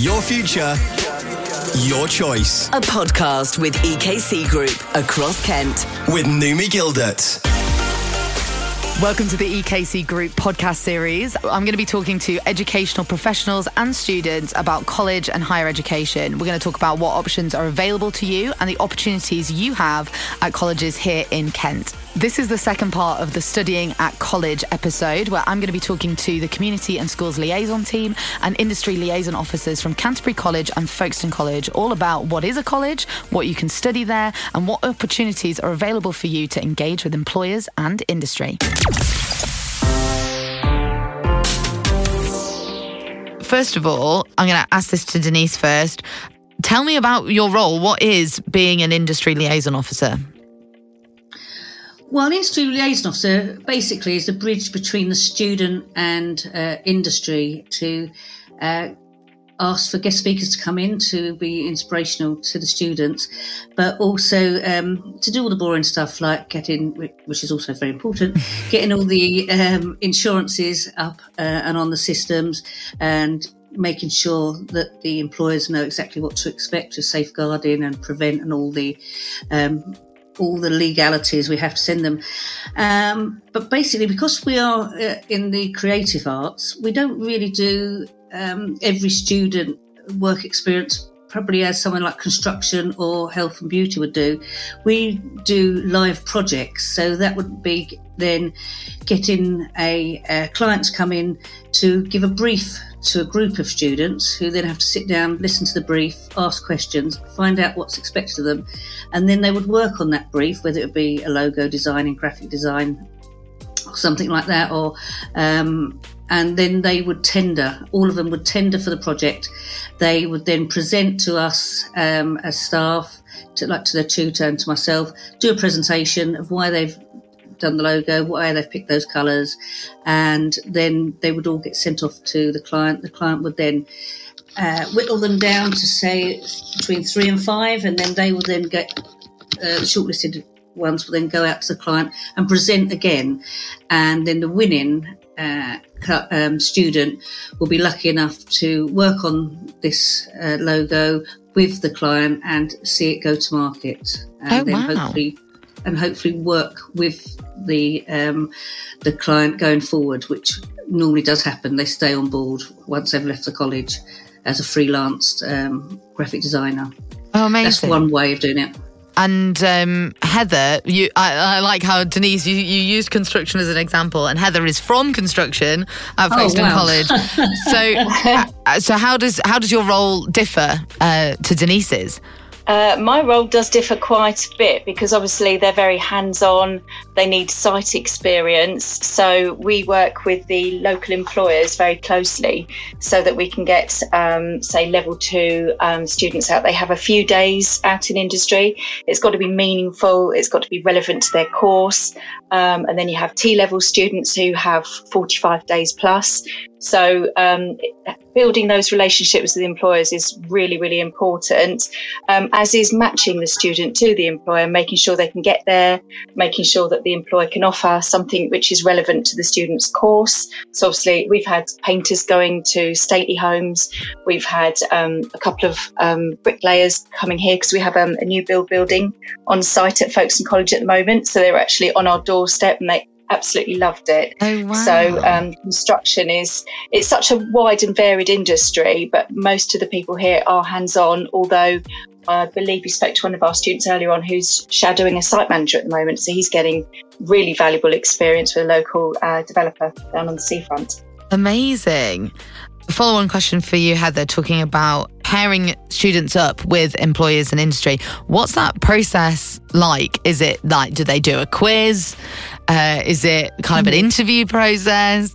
Your future, your choice. A podcast with EKC Group across Kent. With Numi Gildert. Welcome to the EKC Group podcast series. I'm going to be talking to educational professionals and students about college and higher education. We're going to talk about what options are available to you and the opportunities you have at colleges here in Kent. This is the second part of the Studying at College episode, where I'm going to be talking to the Community and Schools Liaison team and industry liaison officers from Canterbury College and Folkestone College, all about what is a college, what you can study there, and what opportunities are available for you to engage with employers and industry. First of all, I'm going to ask this to Denise first. Tell me about your role. What is being an industry liaison officer? Well, an industry liaison officer basically is the bridge between the student and uh, industry to uh, ask for guest speakers to come in to be inspirational to the students, but also um, to do all the boring stuff like getting, which is also very important, getting all the um, insurances up uh, and on the systems and making sure that the employers know exactly what to expect to safeguarding and prevent and all the um, all the legalities we have to send them. Um, but basically, because we are uh, in the creative arts, we don't really do um, every student work experience probably as someone like construction or health and beauty would do. We do live projects, so that would be then getting a, a client to come in to give a brief to a group of students who then have to sit down, listen to the brief, ask questions, find out what's expected of them, and then they would work on that brief, whether it be a logo design in graphic design or something like that, or um, and then they would tender. All of them would tender for the project. They would then present to us um, as staff, to, like to their tutor and to myself, do a presentation of why they've done the logo, why they've picked those colours, and then they would all get sent off to the client. The client would then uh, whittle them down to say between three and five, and then they will then get uh, shortlisted ones will then go out to the client and present again, and then the winning uh, um, student will be lucky enough to work on this uh, logo with the client and see it go to market, and oh, then wow. hopefully and hopefully work with the um, the client going forward, which normally does happen. They stay on board once they've left the college as a freelance um, graphic designer. Oh, amazing! That's one way of doing it. And um, Heather, you, I, I, like how Denise you, you used construction as an example, and Heather is from construction at Folkestone oh, wow. College. So, uh, so how does how does your role differ uh, to Denise's? Uh, my role does differ quite a bit because obviously they're very hands on, they need site experience. So we work with the local employers very closely so that we can get, um, say, level two um, students out. They have a few days out in industry. It's got to be meaningful, it's got to be relevant to their course. Um, and then you have T level students who have 45 days plus. So, um, building those relationships with employers is really, really important, um, as is matching the student to the employer, making sure they can get there, making sure that the employer can offer something which is relevant to the student's course. So, obviously, we've had painters going to stately homes, we've had um, a couple of um, bricklayers coming here because we have um, a new build building on site at Folkestone College at the moment. So, they're actually on our doorstep and they absolutely loved it. Oh, wow. So um, construction is it's such a wide and varied industry, but most of the people here are hands-on. Although I believe we spoke to one of our students earlier on who's shadowing a site manager at the moment, so he's getting really valuable experience with a local uh, developer down on the seafront. Amazing. Follow on question for you, Heather, talking about pairing students up with employers and industry. What's that process like? Is it like, do they do a quiz? Uh, is it kind of an interview process?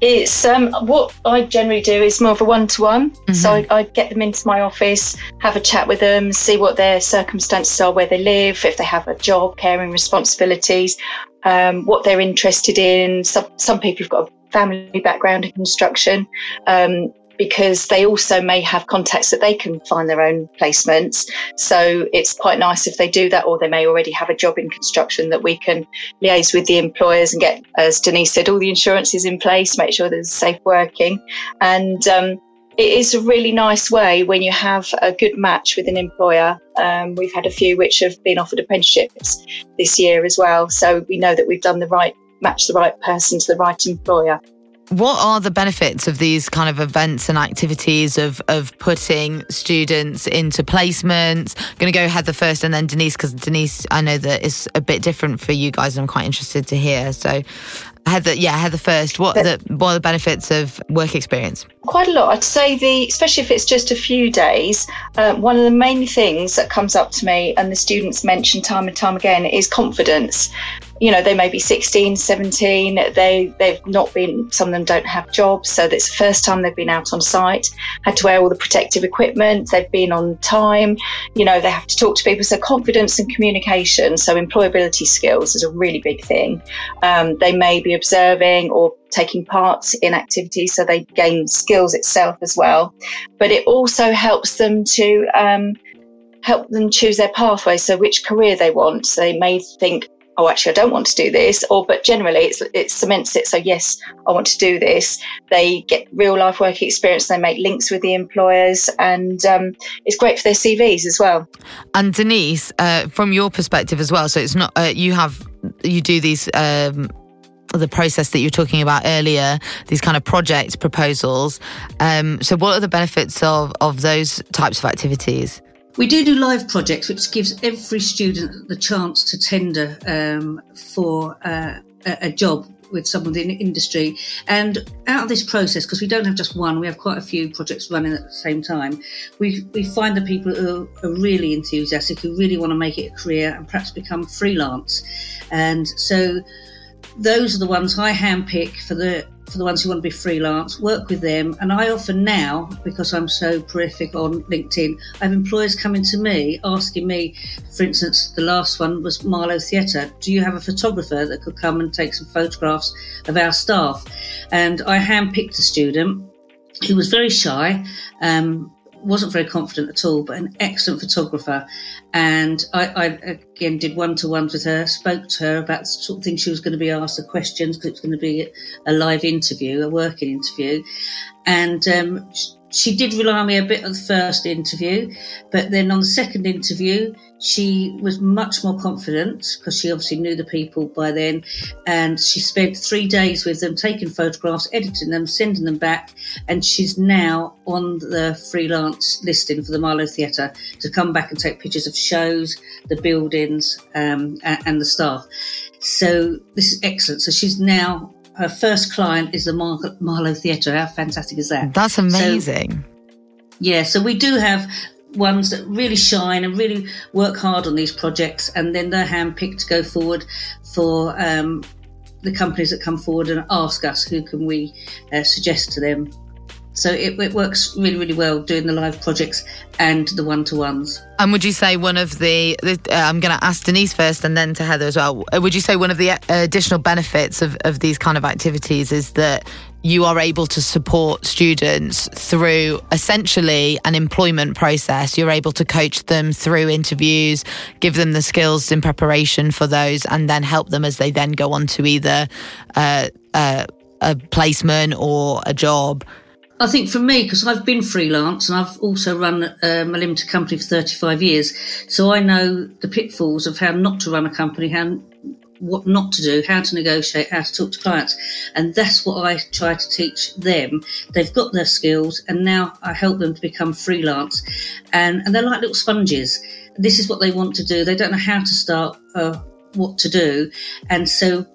It's um, what I generally do is more of a one to one. So I, I get them into my office, have a chat with them, see what their circumstances are, where they live, if they have a job, caring responsibilities, um, what they're interested in. Some some people have got a family background in construction. Um, because they also may have contacts that they can find their own placements. So it's quite nice if they do that, or they may already have a job in construction that we can liaise with the employers and get, as Denise said, all the insurances in place, make sure there's safe working. And um, it is a really nice way when you have a good match with an employer. Um, we've had a few which have been offered apprenticeships this year as well. So we know that we've done the right match the right person to the right employer. What are the benefits of these kind of events and activities of of putting students into placements? I'm going to go Heather first and then Denise because Denise, I know that is a bit different for you guys. I'm quite interested to hear. So, Heather, yeah, Heather first. What are the what are the benefits of work experience? Quite a lot. I'd say the, especially if it's just a few days. Uh, one of the main things that comes up to me, and the students mention time and time again, is confidence you know they may be 16 17 they they've not been some of them don't have jobs so it's the first time they've been out on site. Had to wear all the protective equipment they've been on time you know they have to talk to people. So confidence and communication so employability skills is a really big thing. Um, they may be observing or taking part in activities so they gain skills itself as well. But it also helps them to um, help them choose their pathway so which career they want. So they may think oh, actually, I don't want to do this, or but generally it's, it cements it. So yes, I want to do this. They get real life work experience. They make links with the employers, and um, it's great for their CVs as well. And Denise, uh, from your perspective as well, so it's not uh, you have you do these. Um, the process that you were talking about earlier, these kind of project proposals. Um, so, what are the benefits of, of those types of activities? We do do live projects, which gives every student the chance to tender um, for uh, a, job with someone in the industry. And out of this process, because we don't have just one, we have quite a few projects running at the same time. We we find the people who are really enthusiastic, who really want to make it a career and perhaps become freelance. And so those are the ones I handpick for the for the ones who want to be freelance, work with them. And I often now, because I'm so prolific on LinkedIn, I have employers coming to me asking me, for instance, the last one was Marlowe Theatre. Do you have a photographer that could come and take some photographs of our staff? And I handpicked a student who was very shy. Um, wasn't very confident at all, but an excellent photographer. And I, I again did one to ones with her, spoke to her about sort of things she was going to be asked, the questions, because it was going to be a live interview, a working interview. And um, she did rely on me a bit at the first interview, but then on the second interview, she was much more confident because she obviously knew the people by then. And she spent three days with them, taking photographs, editing them, sending them back. And she's now on the freelance listing for the Marlowe Theatre to come back and take pictures of shows, the buildings, um, and the staff. So this is excellent. So she's now her first client is the Mar- Marlowe Theatre. How fantastic is that? That's amazing. So, yeah, so we do have ones that really shine and really work hard on these projects, and then they're handpicked to go forward for um, the companies that come forward and ask us who can we uh, suggest to them. So it, it, works really, really well doing the live projects and the one to ones. And would you say one of the, the uh, I'm going to ask Denise first and then to Heather as well. Uh, would you say one of the uh, additional benefits of, of these kind of activities is that you are able to support students through essentially an employment process? You're able to coach them through interviews, give them the skills in preparation for those, and then help them as they then go on to either uh, uh, a placement or a job. I think for me, because I've been freelance and I've also run um, a limited company for 35 years, so I know the pitfalls of how not to run a company, how what not to do, how to negotiate, how to talk to clients. And that's what I try to teach them. They've got their skills and now I help them to become freelance. And, and they're like little sponges. This is what they want to do. They don't know how to start uh, what to do. And so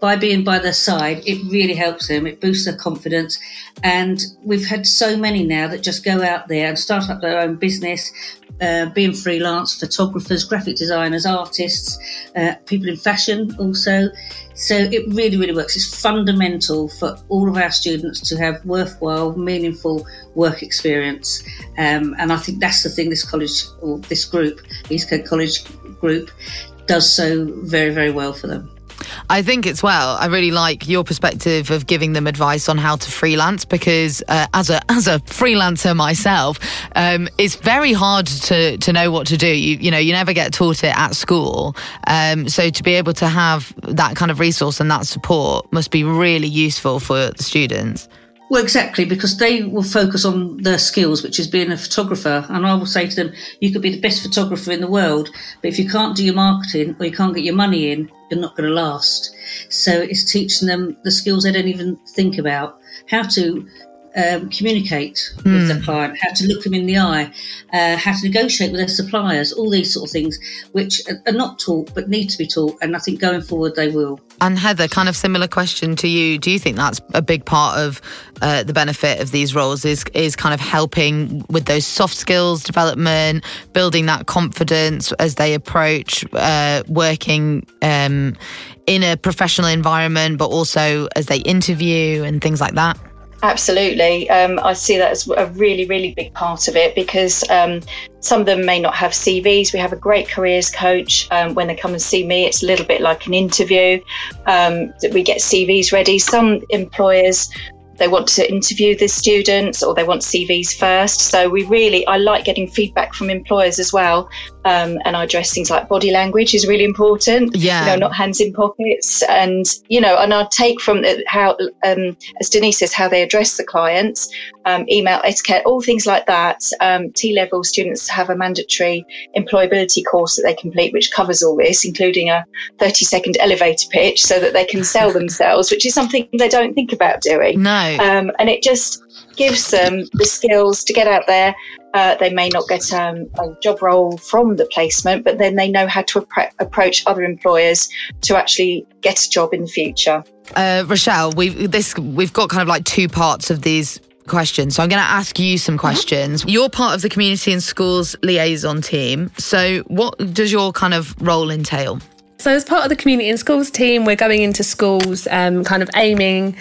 by being by their side, it really helps them. It boosts their confidence. And we've had so many now that just go out there and start up their own business, uh, being freelance, photographers, graphic designers, artists, uh, people in fashion also. So it really, really works. It's fundamental for all of our students to have worthwhile, meaningful work experience. Um, and I think that's the thing this college or this group, East Kent College group, does so very, very well for them. I think it's well. I really like your perspective of giving them advice on how to freelance because uh, as a as a freelancer myself, um, it's very hard to to know what to do. You you know you never get taught it at school, um, so to be able to have that kind of resource and that support must be really useful for the students. Well, exactly, because they will focus on their skills, which is being a photographer. And I will say to them, you could be the best photographer in the world, but if you can't do your marketing or you can't get your money in, you're not going to last. So it's teaching them the skills they don't even think about how to um, communicate mm. with the hmm. client, how to look them in the eye, uh, how to negotiate with their suppliers, all these sort of things, which are not taught but need to be taught. And I think going forward they will. And Heather, kind of similar question to you. Do you think that's a big part of uh, the benefit of these roles? Is is kind of helping with those soft skills development, building that confidence as they approach uh, working um, in a professional environment, but also as they interview and things like that. Absolutely. Um, I see that as a really, really big part of it because um, some of them may not have CVs. We have a great careers coach. Um, when they come and see me, it's a little bit like an interview. Um, that we get CVs ready. Some employers they want to interview the students or they want CVs first. So we really, I like getting feedback from employers as well. Um, and I address things like body language is really important. Yeah. You know, not hands in pockets. And, you know, and I take from how, um, as Denise says, how they address the clients, um, email etiquette, all things like that. Um, T level students have a mandatory employability course that they complete, which covers all this, including a 30 second elevator pitch so that they can sell themselves, which is something they don't think about doing. No. Um, and it just gives them the skills to get out there. Uh, they may not get um, a job role from the placement, but then they know how to approach other employers to actually get a job in the future. Uh, Rochelle, we've this we've got kind of like two parts of these questions. So I'm going to ask you some questions. You're part of the community and schools liaison team. So what does your kind of role entail? So, as part of the community and schools team, we're going into schools, um, kind of aiming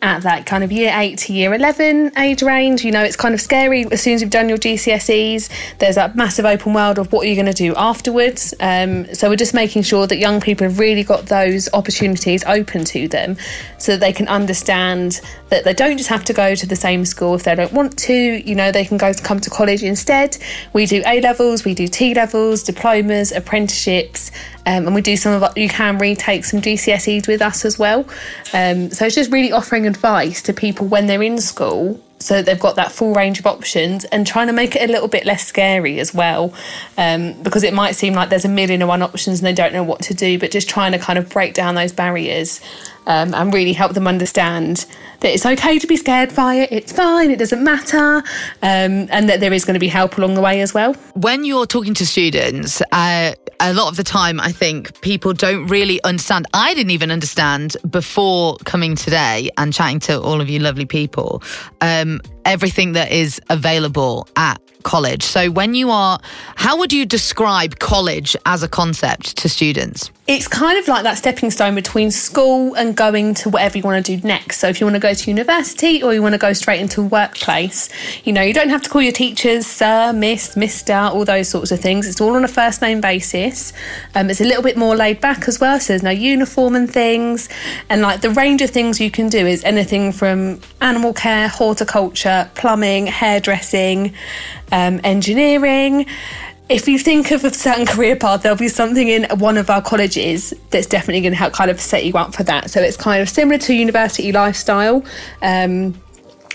at that kind of year eight to year 11 age range. You know, it's kind of scary as soon as you've done your GCSEs, there's that massive open world of what you're going to do afterwards. Um, so, we're just making sure that young people have really got those opportunities open to them so that they can understand that they don't just have to go to the same school if they don't want to. You know, they can go to come to college instead. We do A levels, we do T levels, diplomas, apprenticeships. Um, and we do some of you can retake some GCSEs with us as well. Um, so it's just really offering advice to people when they're in school so they've got that full range of options and trying to make it a little bit less scary as well um, because it might seem like there's a million and one options and they don't know what to do but just trying to kind of break down those barriers um, and really help them understand that it's okay to be scared by it it's fine it doesn't matter um, and that there is going to be help along the way as well. When you're talking to students uh, a lot of the time i think people don't really understand i didn't even understand before coming today and chatting to all of you lovely people um, everything that is available at college. So, when you are, how would you describe college as a concept to students? It's kind of like that stepping stone between school and going to whatever you want to do next. So, if you want to go to university or you want to go straight into workplace, you know, you don't have to call your teachers sir, miss, mister, all those sorts of things. It's all on a first name basis. Um, it's a little bit more laid back as well. So, there's no uniform and things. And like the range of things you can do is anything from animal care, horticulture, plumbing, hairdressing um, engineering. If you think of a certain career path, there'll be something in one of our colleges that's definitely going to help kind of set you up for that. So it's kind of similar to university lifestyle. Um,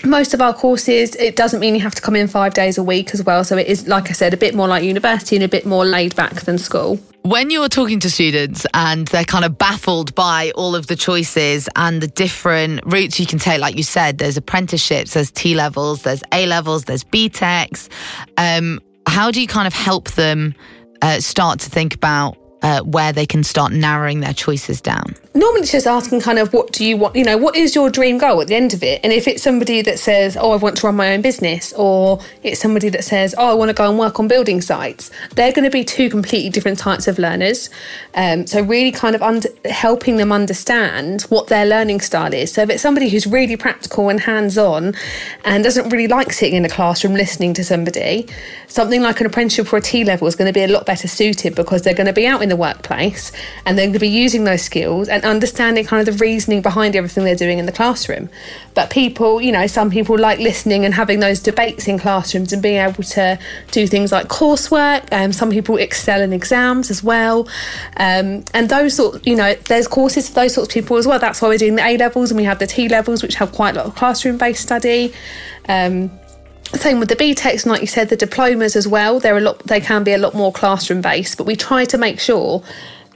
most of our courses, it doesn't mean you have to come in five days a week as well. So it is, like I said, a bit more like university and a bit more laid back than school. When you're talking to students and they're kind of baffled by all of the choices and the different routes you can take, like you said, there's apprenticeships, there's T levels, there's A levels, there's BTECs. Um, how do you kind of help them uh, start to think about uh, where they can start narrowing their choices down? Normally, it's just asking kind of what do you want, you know, what is your dream goal at the end of it? And if it's somebody that says, oh, I want to run my own business, or it's somebody that says, oh, I want to go and work on building sites, they're going to be two completely different types of learners. Um, so, really kind of under, helping them understand what their learning style is. So, if it's somebody who's really practical and hands on and doesn't really like sitting in a classroom listening to somebody, something like an apprenticeship or a T level is going to be a lot better suited because they're going to be out in the workplace and they're going to be using those skills and and understanding kind of the reasoning behind everything they're doing in the classroom. But people, you know, some people like listening and having those debates in classrooms and being able to do things like coursework. Um, some people excel in exams as well. Um, and those sort, you know, there's courses for those sorts of people as well. That's why we're doing the A levels and we have the T levels, which have quite a lot of classroom based study. Um, same with the BTECs, and like you said, the diplomas as well. They're a lot. They can be a lot more classroom based, but we try to make sure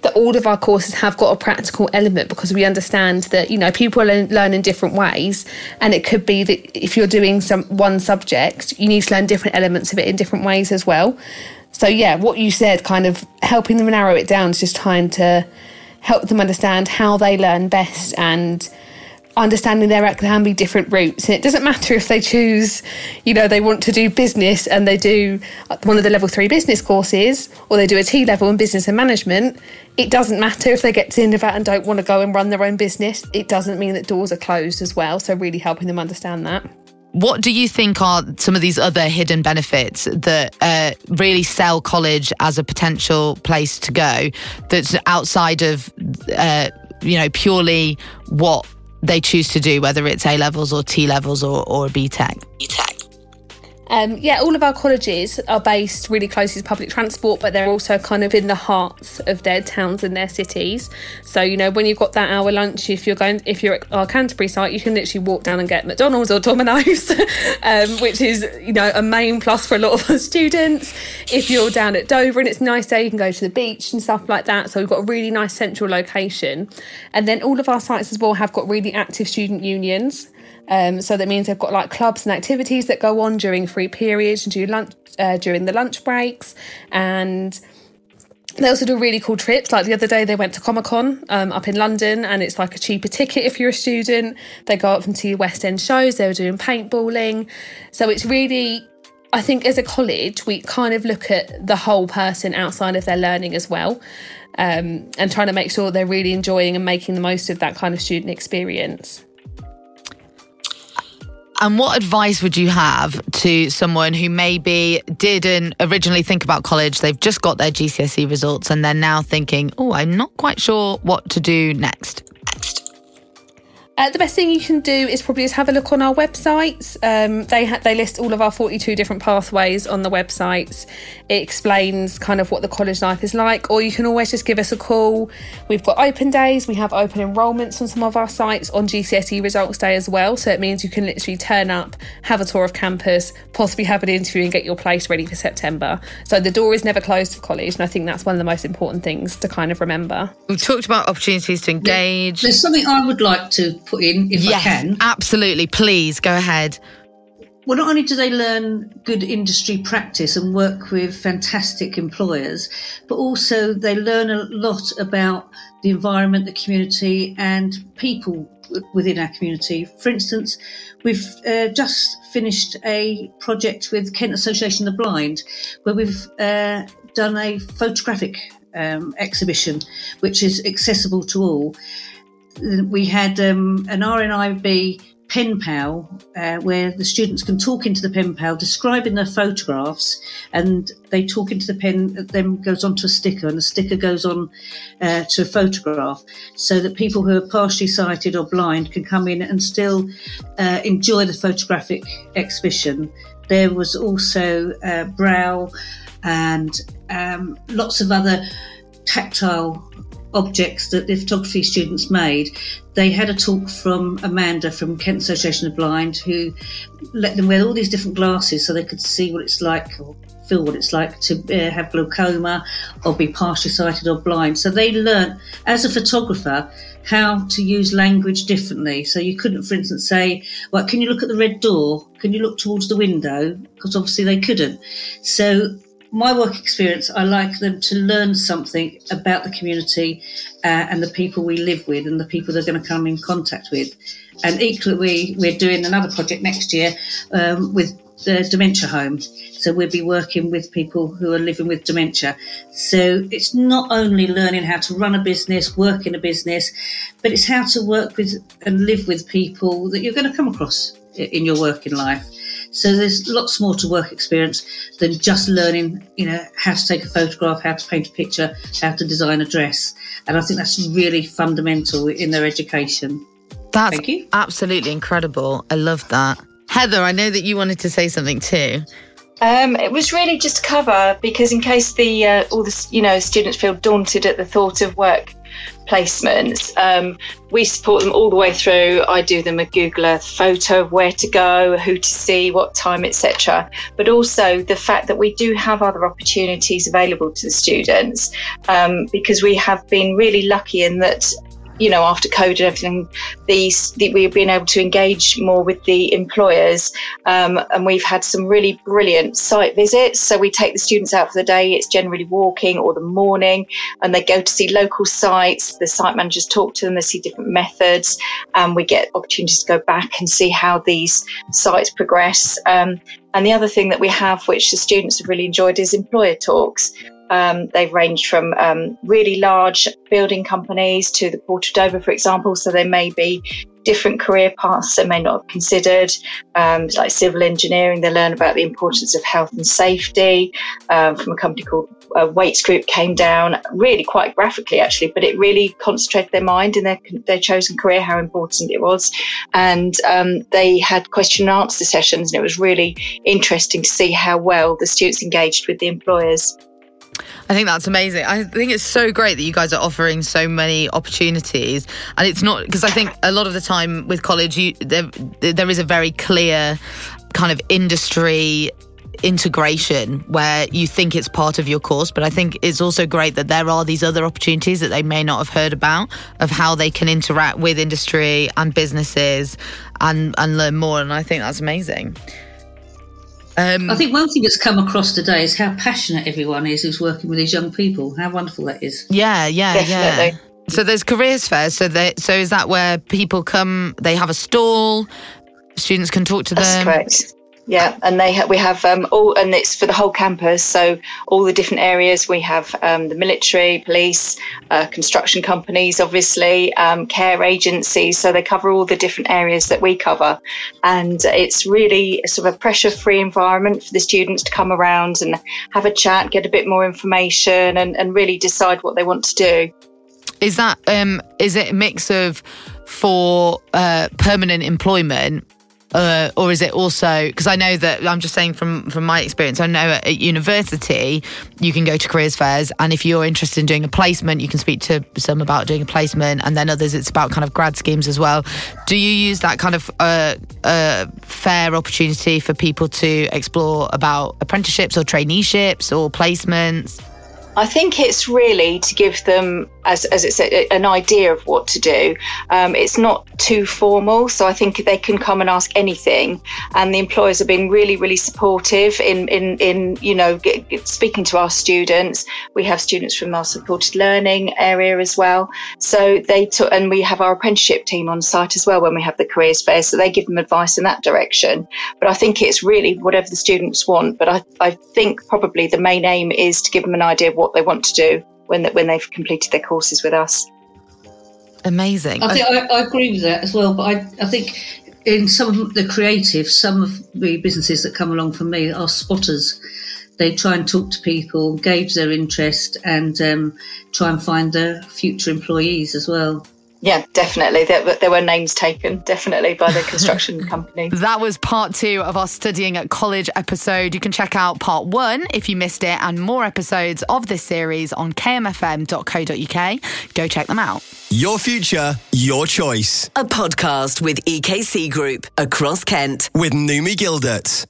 that all of our courses have got a practical element because we understand that you know people learn, learn in different ways, and it could be that if you're doing some one subject, you need to learn different elements of it in different ways as well. So yeah, what you said, kind of helping them narrow it down, is just trying to help them understand how they learn best and understanding there can be different routes. And it doesn't matter if they choose you know they want to do business and they do one of the level three business courses or they do a t level in business and management it doesn't matter if they get to the end of that and don't want to go and run their own business. It doesn't mean that doors are closed as well. So really helping them understand that. What do you think are some of these other hidden benefits that uh, really sell college as a potential place to go that's outside of uh, you know purely what they choose to do, whether it's A levels or T levels or, or BTEC. Um, yeah, all of our colleges are based really close to public transport, but they're also kind of in the hearts of their towns and their cities. So you know, when you've got that hour lunch, if you're going, if you're at our Canterbury site, you can literally walk down and get McDonald's or Domino's, um, which is you know a main plus for a lot of our students. If you're down at Dover and it's nice day, you can go to the beach and stuff like that. So we've got a really nice central location, and then all of our sites as well have got really active student unions. Um, so that means they've got like clubs and activities that go on during free periods and during lunch uh, during the lunch breaks and they also do really cool trips. Like the other day, they went to Comic Con um, up in London, and it's like a cheaper ticket if you're a student. They go up and see West End shows. They were doing paintballing, so it's really. I think as a college, we kind of look at the whole person outside of their learning as well, um, and trying to make sure they're really enjoying and making the most of that kind of student experience. And what advice would you have to someone who maybe didn't originally think about college? They've just got their GCSE results and they're now thinking, oh, I'm not quite sure what to do next. Uh, the best thing you can do is probably just have a look on our websites. Um, they ha- they list all of our 42 different pathways on the websites. It explains kind of what the college life is like, or you can always just give us a call. We've got open days, we have open enrolments on some of our sites on GCSE results day as well. So it means you can literally turn up, have a tour of campus, possibly have an interview, and get your place ready for September. So the door is never closed for college, and I think that's one of the most important things to kind of remember. We've talked about opportunities to engage. There's something I would like to put in if yes, I can. Absolutely. Please go ahead. Well, not only do they learn good industry practice and work with fantastic employers, but also they learn a lot about the environment, the community, and people within our community. For instance, we've uh, just finished a project with Kent Association of the Blind, where we've uh, done a photographic um, exhibition, which is accessible to all we had um, an RNIB pen pal uh, where the students can talk into the pen pal describing their photographs and they talk into the pen then goes onto a sticker and the sticker goes on uh, to a photograph so that people who are partially sighted or blind can come in and still uh, enjoy the photographic exhibition. There was also uh, braille and um, lots of other tactile objects that the photography students made. They had a talk from Amanda from Kent Association of Blind who let them wear all these different glasses so they could see what it's like or feel what it's like to uh, have glaucoma or be partially sighted or blind. So they learned as a photographer how to use language differently. So you couldn't, for instance, say, "Well, can you look at the red door? Can you look towards the window?" Because obviously they couldn't. So my work experience, I like them to learn something about the community uh, and the people we live with and the people they're going to come in contact with. And equally, we're doing another project next year um, with the dementia home. So we'll be working with people who are living with dementia. So it's not only learning how to run a business, work in a business, but it's how to work with and live with people that you're going to come across in your working life. So there's lots more to work experience than just learning, you know, how to take a photograph, how to paint a picture, how to design a dress. And I think that's really fundamental in their education. That's Thank you. absolutely incredible. I love that. Heather, I know that you wanted to say something too. Um, it was really just cover because in case the uh, all the you know students feel daunted at the thought of work placements, um, we support them all the way through. I do them a Google Earth photo of where to go, who to see, what time, etc. But also the fact that we do have other opportunities available to the students um, because we have been really lucky in that you know, after COVID and everything, these the, we've been able to engage more with the employers, um, and we've had some really brilliant site visits. So we take the students out for the day. It's generally walking or the morning, and they go to see local sites. The site managers talk to them. They see different methods, and we get opportunities to go back and see how these sites progress. Um, and the other thing that we have, which the students have really enjoyed, is employer talks. Um, they've ranged from um, really large building companies to the Port of Dover, for example. So there may be different career paths they may not have considered, um, like civil engineering. They learn about the importance of health and safety. Um, from a company called uh, Group came down really quite graphically, actually, but it really concentrated their mind in their their chosen career, how important it was, and um, they had question and answer sessions, and it was really interesting to see how well the students engaged with the employers. I think that's amazing. I think it's so great that you guys are offering so many opportunities, and it's not because I think a lot of the time with college, you there there is a very clear kind of industry integration where you think it's part of your course. But i think it's also great that there are these other opportunities that they may not have heard about of how they can interact with industry and businesses and and learn more. And i think that's amazing um, I think one thing that's come across today is how passionate everyone is who's working with these young people. How wonderful that is. Yeah, yeah, Definitely. yeah. So there's careers fair. So they, so is that where people come? They have a stall. Students can talk to That's them. correct. Yeah, and they ha- we have um, all, and it's for the whole campus. So all the different areas we have um, the military, police, uh, construction companies, obviously, um, care agencies. So they cover all the different areas that we cover, and it's really sort of a pressure-free environment for the students to come around and have a chat, get a bit more information, and, and really decide what they want to do. Is that um is it a mix of for uh, permanent employment? Uh, or is it also because I know that I'm just saying from from my experience I know at, at university you can go to careers fairs and if you're interested in doing a placement you can speak to some about doing a placement and then others it's about kind of grad schemes as well. Do you use that kind of uh, uh, fair opportunity for people to explore about apprenticeships or traineeships or placements I think it's really to give them, as, as it's an idea of what to do. Um, it's not too formal, so I think they can come and ask anything. And the employers have been really, really supportive in, in, in you know, get, get speaking to our students. We have students from our supported learning area as well. So they took, and we have our apprenticeship team on site as well when we have the careers fair. So they give them advice in that direction. But I think it's really whatever the students want. But I, I think probably the main aim is to give them an idea of what they want to do when when they've completed their courses with us. amazing I think I, I agree with that as well. But I, I think in some of the creative, some of the businesses that come along for me are spotters. They try and talk to people, gauge their interest, and um, try and find their future employees as well. Yeah, definitely. There, there were names taken, definitely, by the construction company. That was part two of our studying at college episode. You can check out part one if you missed it, and more episodes of this series on kmfm.co.uk. Go check them out. Your future, your choice. A podcast with EKC Group across Kent. With Numi Gildert.